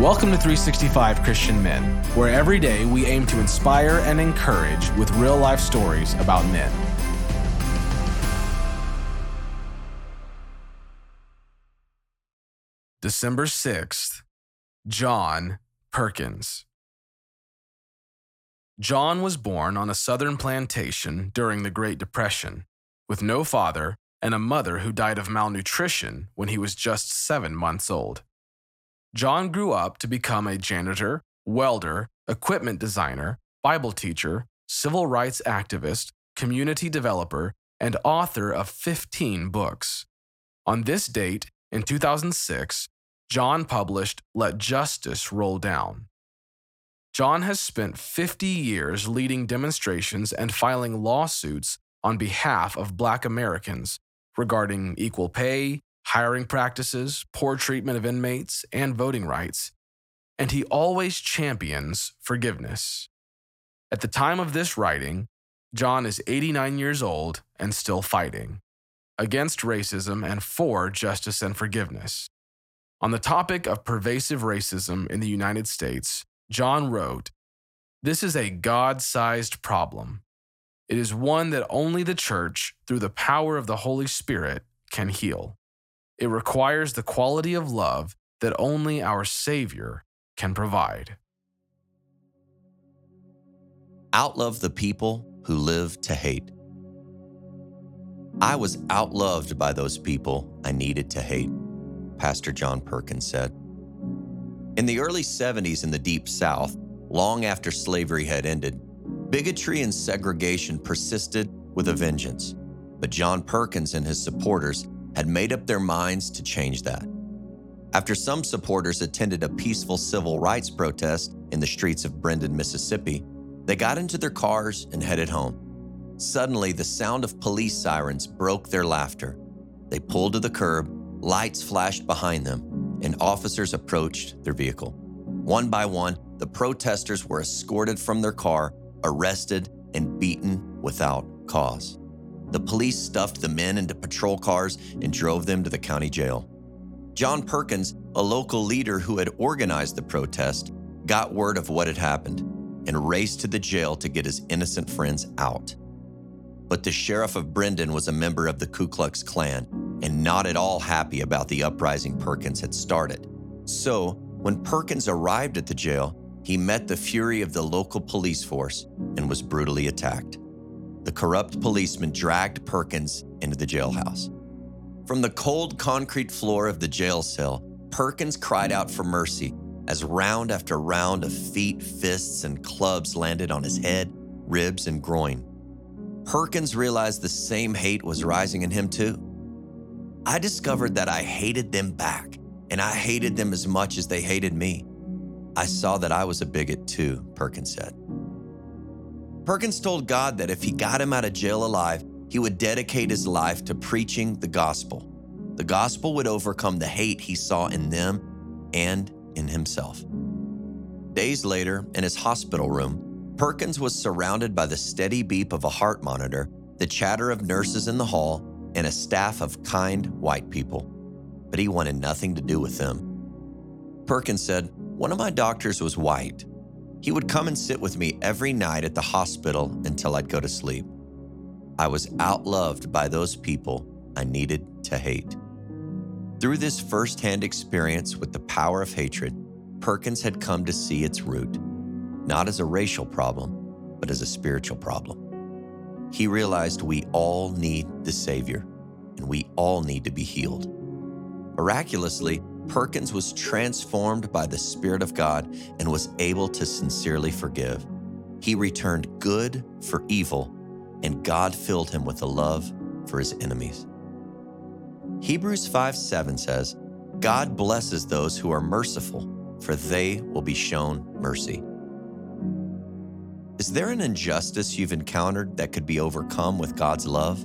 Welcome to 365 Christian Men, where every day we aim to inspire and encourage with real life stories about men. December 6th, John Perkins. John was born on a southern plantation during the Great Depression, with no father and a mother who died of malnutrition when he was just seven months old. John grew up to become a janitor, welder, equipment designer, Bible teacher, civil rights activist, community developer, and author of 15 books. On this date, in 2006, John published Let Justice Roll Down. John has spent 50 years leading demonstrations and filing lawsuits on behalf of Black Americans regarding equal pay, hiring practices, poor treatment of inmates, and voting rights, and he always champions forgiveness. At the time of this writing, John is 89 years old and still fighting against racism and for justice and forgiveness. On the topic of pervasive racism in the United States, John wrote, This is a God sized problem. It is one that only the church, through the power of the Holy Spirit, can heal. It requires the quality of love that only our Savior can provide. Outlove the people who live to hate. I was outloved by those people I needed to hate, Pastor John Perkins said. In the early 70s in the Deep South, long after slavery had ended, bigotry and segregation persisted with a vengeance. But John Perkins and his supporters had made up their minds to change that. After some supporters attended a peaceful civil rights protest in the streets of Brandon, Mississippi, they got into their cars and headed home. Suddenly, the sound of police sirens broke their laughter. They pulled to the curb, lights flashed behind them, and officers approached their vehicle. One by one, the protesters were escorted from their car, arrested, and beaten without cause. The police stuffed the men into patrol cars and drove them to the county jail. John Perkins, a local leader who had organized the protest, got word of what had happened and raced to the jail to get his innocent friends out. But the sheriff of Brandon was a member of the Ku Klux Klan and not at all happy about the uprising Perkins had started. So, when Perkins arrived at the jail, he met the fury of the local police force and was brutally attacked the corrupt policeman dragged Perkins into the jailhouse. From the cold concrete floor of the jail cell, Perkins cried out for mercy as round after round of feet, fists, and clubs landed on his head, ribs, and groin. Perkins realized the same hate was rising in him too. I discovered that I hated them back, and I hated them as much as they hated me. I saw that I was a bigot too, Perkins said. Perkins told God that if he got him out of jail alive, he would dedicate his life to preaching the gospel. The gospel would overcome the hate he saw in them and in himself. Days later, in his hospital room, Perkins was surrounded by the steady beep of a heart monitor, the chatter of nurses in the hall, and a staff of kind white people. But he wanted nothing to do with them. Perkins said, One of my doctors was white, he would come and sit with me every night at the hospital until I'd go to sleep. I was outloved by those people I needed to hate. Through this firsthand experience with the power of hatred, Perkins had come to see its root, not as a racial problem, but as a spiritual problem. He realized we all need the Savior, and we all need to be healed. Miraculously, Perkins was transformed by the Spirit of God and was able to sincerely forgive. He returned good for evil, and God filled him with a love for his enemies. Hebrews 5 7 says, God blesses those who are merciful, for they will be shown mercy. Is there an injustice you've encountered that could be overcome with God's love?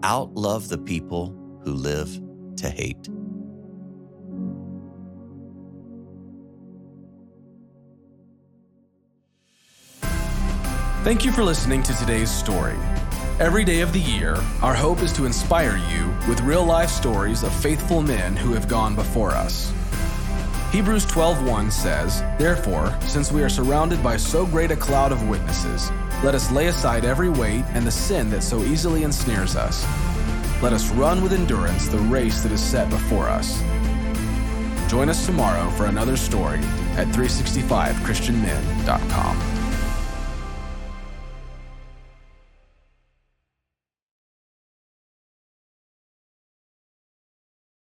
Outlove the people who live to hate. Thank you for listening to today's story. Every day of the year, our hope is to inspire you with real life stories of faithful men who have gone before us. Hebrews 12:1 says, "Therefore, since we are surrounded by so great a cloud of witnesses, let us lay aside every weight and the sin that so easily ensnares us. Let us run with endurance the race that is set before us." Join us tomorrow for another story at 365christianmen.com.